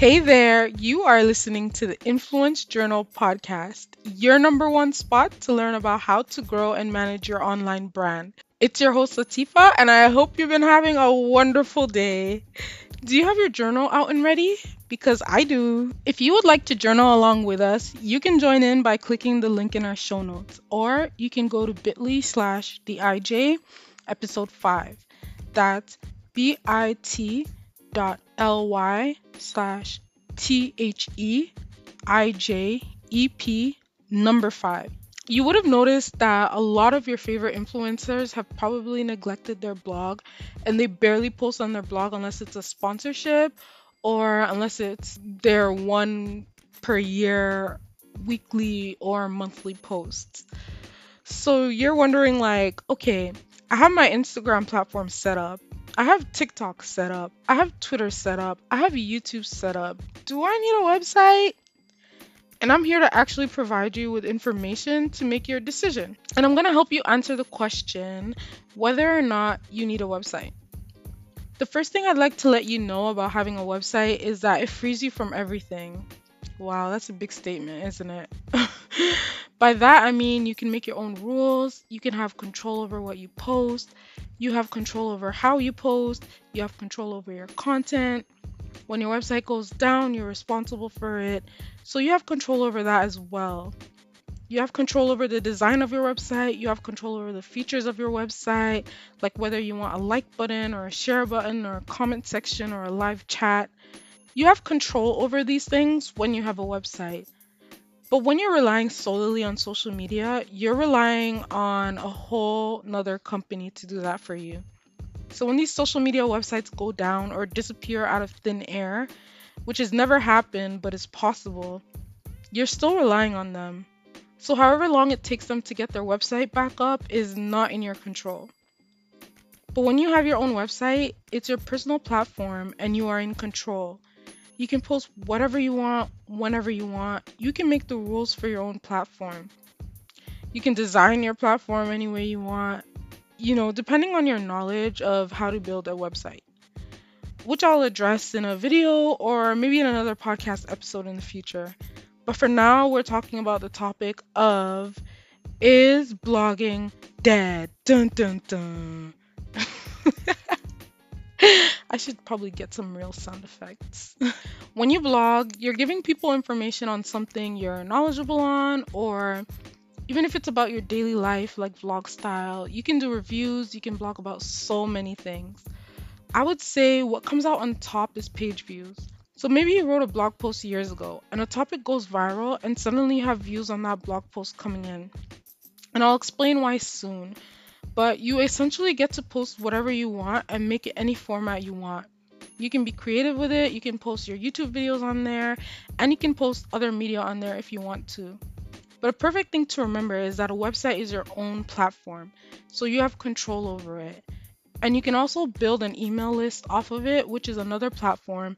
Hey there, you are listening to the Influence Journal podcast, your number one spot to learn about how to grow and manage your online brand. It's your host Lateefa, and I hope you've been having a wonderful day. Do you have your journal out and ready? Because I do. If you would like to journal along with us, you can join in by clicking the link in our show notes, or you can go to bit.ly slash the IJ episode 5. That's ly slash T H E I J E P number five. You would have noticed that a lot of your favorite influencers have probably neglected their blog and they barely post on their blog unless it's a sponsorship or unless it's their one per year weekly or monthly posts. So you're wondering, like, okay, I have my Instagram platform set up. I have TikTok set up. I have Twitter set up. I have YouTube set up. Do I need a website? And I'm here to actually provide you with information to make your decision. And I'm going to help you answer the question whether or not you need a website. The first thing I'd like to let you know about having a website is that it frees you from everything. Wow, that's a big statement, isn't it? By that, I mean you can make your own rules, you can have control over what you post, you have control over how you post, you have control over your content. When your website goes down, you're responsible for it. So you have control over that as well. You have control over the design of your website, you have control over the features of your website, like whether you want a like button or a share button or a comment section or a live chat. You have control over these things when you have a website. But when you're relying solely on social media, you're relying on a whole nother company to do that for you. So when these social media websites go down or disappear out of thin air, which has never happened but is possible, you're still relying on them. So however long it takes them to get their website back up is not in your control. But when you have your own website, it's your personal platform and you are in control. You can post whatever you want, whenever you want. You can make the rules for your own platform. You can design your platform any way you want, you know, depending on your knowledge of how to build a website, which I'll address in a video or maybe in another podcast episode in the future. But for now, we're talking about the topic of is blogging dead? Dun dun dun. I should probably get some real sound effects. when you blog, you're giving people information on something you're knowledgeable on, or even if it's about your daily life, like vlog style, you can do reviews, you can blog about so many things. I would say what comes out on top is page views. So maybe you wrote a blog post years ago and a topic goes viral, and suddenly you have views on that blog post coming in. And I'll explain why soon but you essentially get to post whatever you want and make it any format you want. You can be creative with it, you can post your YouTube videos on there, and you can post other media on there if you want to. But a perfect thing to remember is that a website is your own platform, so you have control over it. And you can also build an email list off of it, which is another platform,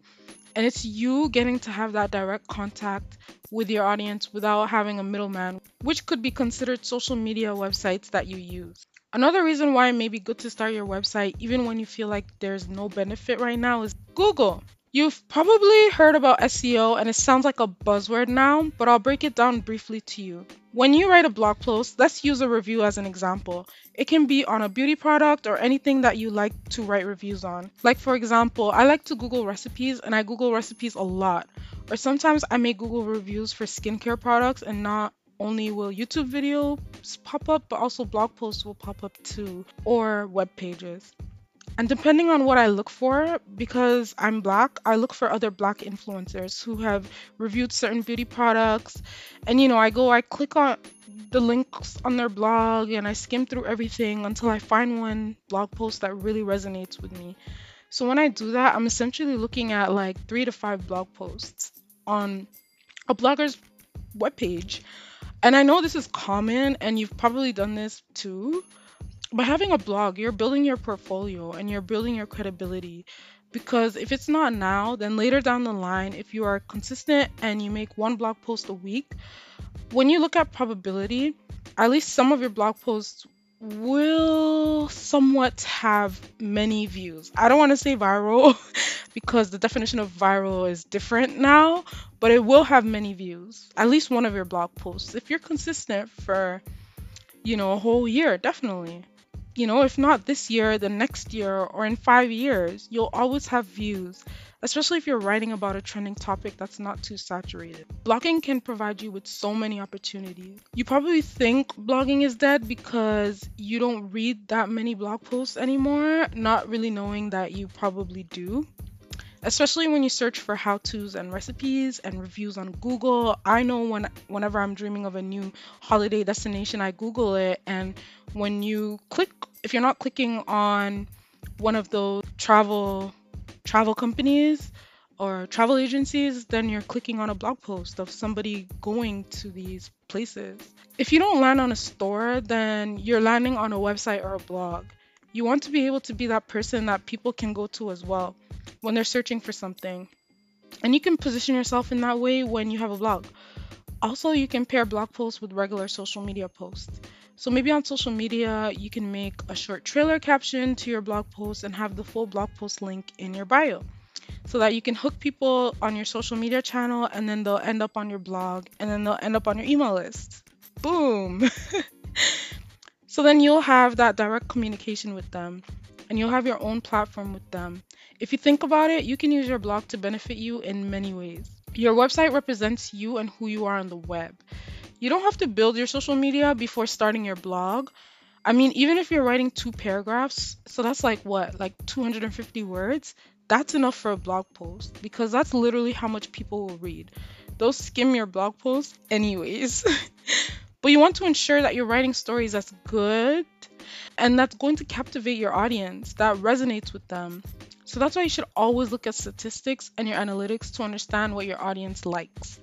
and it's you getting to have that direct contact with your audience without having a middleman, which could be considered social media websites that you use. Another reason why it may be good to start your website even when you feel like there's no benefit right now is Google. You've probably heard about SEO and it sounds like a buzzword now, but I'll break it down briefly to you. When you write a blog post, let's use a review as an example. It can be on a beauty product or anything that you like to write reviews on. Like, for example, I like to Google recipes and I Google recipes a lot. Or sometimes I make Google reviews for skincare products and not only will YouTube videos pop up, but also blog posts will pop up too, or web pages. And depending on what I look for, because I'm black, I look for other black influencers who have reviewed certain beauty products. And you know, I go, I click on the links on their blog and I skim through everything until I find one blog post that really resonates with me. So when I do that, I'm essentially looking at like three to five blog posts on a blogger's webpage and I know this is common and you've probably done this too. But having a blog, you're building your portfolio and you're building your credibility. Because if it's not now, then later down the line, if you are consistent and you make one blog post a week, when you look at probability, at least some of your blog posts will somewhat have many views. I don't want to say viral because the definition of viral is different now, but it will have many views. At least one of your blog posts. If you're consistent for, you know, a whole year, definitely. You know, if not this year, the next year, or in five years, you'll always have views especially if you're writing about a trending topic that's not too saturated. Blogging can provide you with so many opportunities. You probably think blogging is dead because you don't read that many blog posts anymore, not really knowing that you probably do. Especially when you search for how-tos and recipes and reviews on Google. I know when whenever I'm dreaming of a new holiday destination, I Google it and when you click if you're not clicking on one of those travel travel companies or travel agencies, then you're clicking on a blog post of somebody going to these places. If you don't land on a store, then you're landing on a website or a blog. You want to be able to be that person that people can go to as well when they're searching for something. And you can position yourself in that way when you have a blog. Also, you can pair blog posts with regular social media posts. So maybe on social media, you can make a short trailer caption to your blog post and have the full blog post link in your bio so that you can hook people on your social media channel and then they'll end up on your blog and then they'll end up on your email list. Boom. so then you'll have that direct communication with them and you'll have your own platform with them. If you think about it, you can use your blog to benefit you in many ways. Your website represents you and who you are on the web. You don't have to build your social media before starting your blog. I mean, even if you're writing two paragraphs, so that's like what, like 250 words, that's enough for a blog post because that's literally how much people will read. They'll skim your blog post anyways. but you want to ensure that you're writing stories that's good and that's going to captivate your audience, that resonates with them. So that's why you should always look at statistics and your analytics to understand what your audience likes.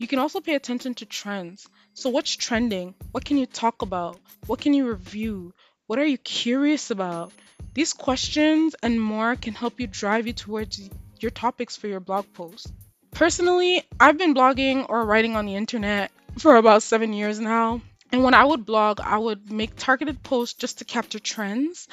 You can also pay attention to trends. So, what's trending? What can you talk about? What can you review? What are you curious about? These questions and more can help you drive you towards your topics for your blog post. Personally, I've been blogging or writing on the internet for about seven years now. And when I would blog, I would make targeted posts just to capture trends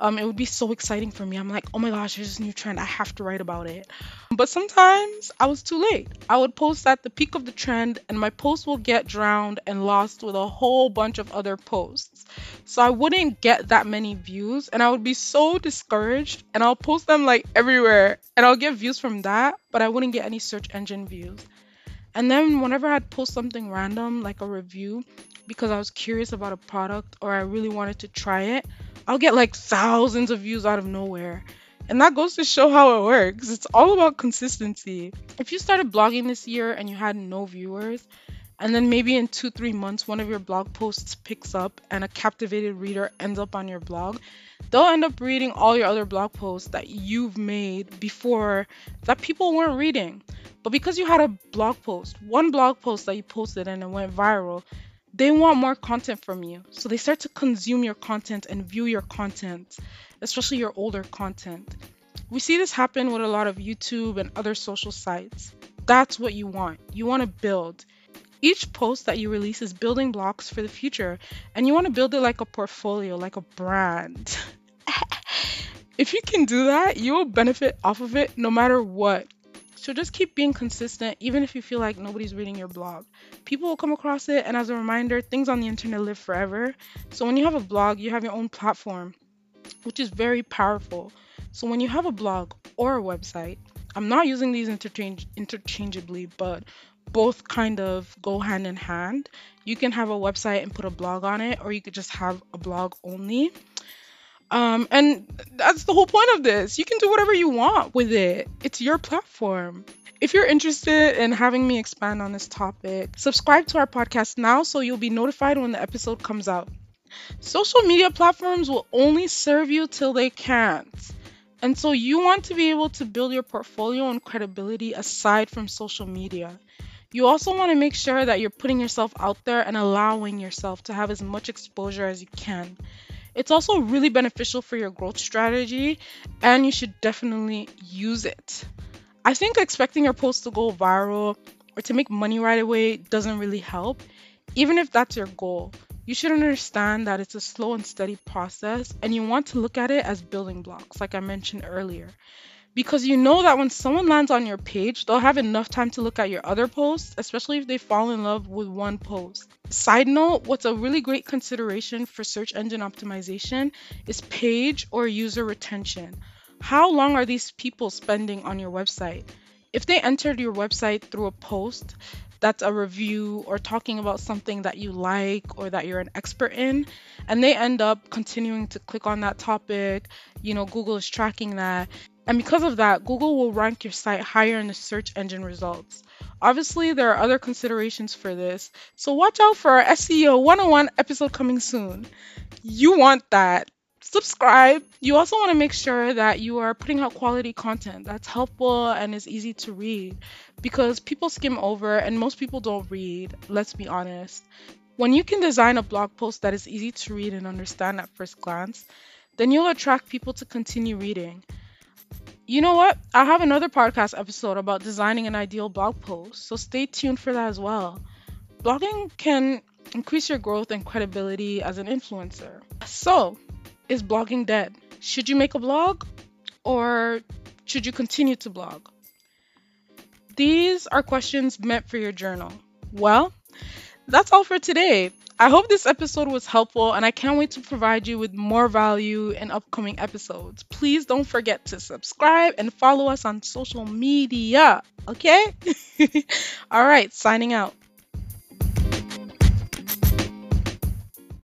um, it would be so exciting for me. I'm like, oh my gosh, there's this new trend. I have to write about it. But sometimes I was too late. I would post at the peak of the trend, and my post will get drowned and lost with a whole bunch of other posts. So I wouldn't get that many views, and I would be so discouraged. And I'll post them like everywhere, and I'll get views from that, but I wouldn't get any search engine views. And then whenever I'd post something random, like a review, because I was curious about a product or I really wanted to try it, I'll get like thousands of views out of nowhere. And that goes to show how it works. It's all about consistency. If you started blogging this year and you had no viewers, and then maybe in two, three months, one of your blog posts picks up and a captivated reader ends up on your blog, they'll end up reading all your other blog posts that you've made before that people weren't reading. But because you had a blog post, one blog post that you posted and it went viral, they want more content from you. So they start to consume your content and view your content, especially your older content. We see this happen with a lot of YouTube and other social sites. That's what you want. You want to build. Each post that you release is building blocks for the future, and you want to build it like a portfolio, like a brand. if you can do that, you will benefit off of it no matter what. So just keep being consistent, even if you feel like nobody's reading your blog. People will come across it, and as a reminder, things on the internet live forever. So when you have a blog, you have your own platform, which is very powerful. So when you have a blog or a website, I'm not using these interchange interchangeably, but both kind of go hand in hand. You can have a website and put a blog on it, or you could just have a blog only. Um, and that's the whole point of this. You can do whatever you want with it, it's your platform. If you're interested in having me expand on this topic, subscribe to our podcast now so you'll be notified when the episode comes out. Social media platforms will only serve you till they can't. And so you want to be able to build your portfolio and credibility aside from social media. You also want to make sure that you're putting yourself out there and allowing yourself to have as much exposure as you can. It's also really beneficial for your growth strategy, and you should definitely use it. I think expecting your post to go viral or to make money right away doesn't really help, even if that's your goal. You should understand that it's a slow and steady process, and you want to look at it as building blocks, like I mentioned earlier because you know that when someone lands on your page, they'll have enough time to look at your other posts, especially if they fall in love with one post. Side note, what's a really great consideration for search engine optimization is page or user retention. How long are these people spending on your website? If they entered your website through a post that's a review or talking about something that you like or that you're an expert in, and they end up continuing to click on that topic, you know, Google is tracking that and because of that, Google will rank your site higher in the search engine results. Obviously, there are other considerations for this, so watch out for our SEO 101 episode coming soon. You want that. Subscribe. You also want to make sure that you are putting out quality content that's helpful and is easy to read because people skim over and most people don't read, let's be honest. When you can design a blog post that is easy to read and understand at first glance, then you'll attract people to continue reading. You know what? I have another podcast episode about designing an ideal blog post, so stay tuned for that as well. Blogging can increase your growth and credibility as an influencer. So, is blogging dead? Should you make a blog or should you continue to blog? These are questions meant for your journal. Well, that's all for today. I hope this episode was helpful and I can't wait to provide you with more value in upcoming episodes. Please don't forget to subscribe and follow us on social media, okay? All right, signing out.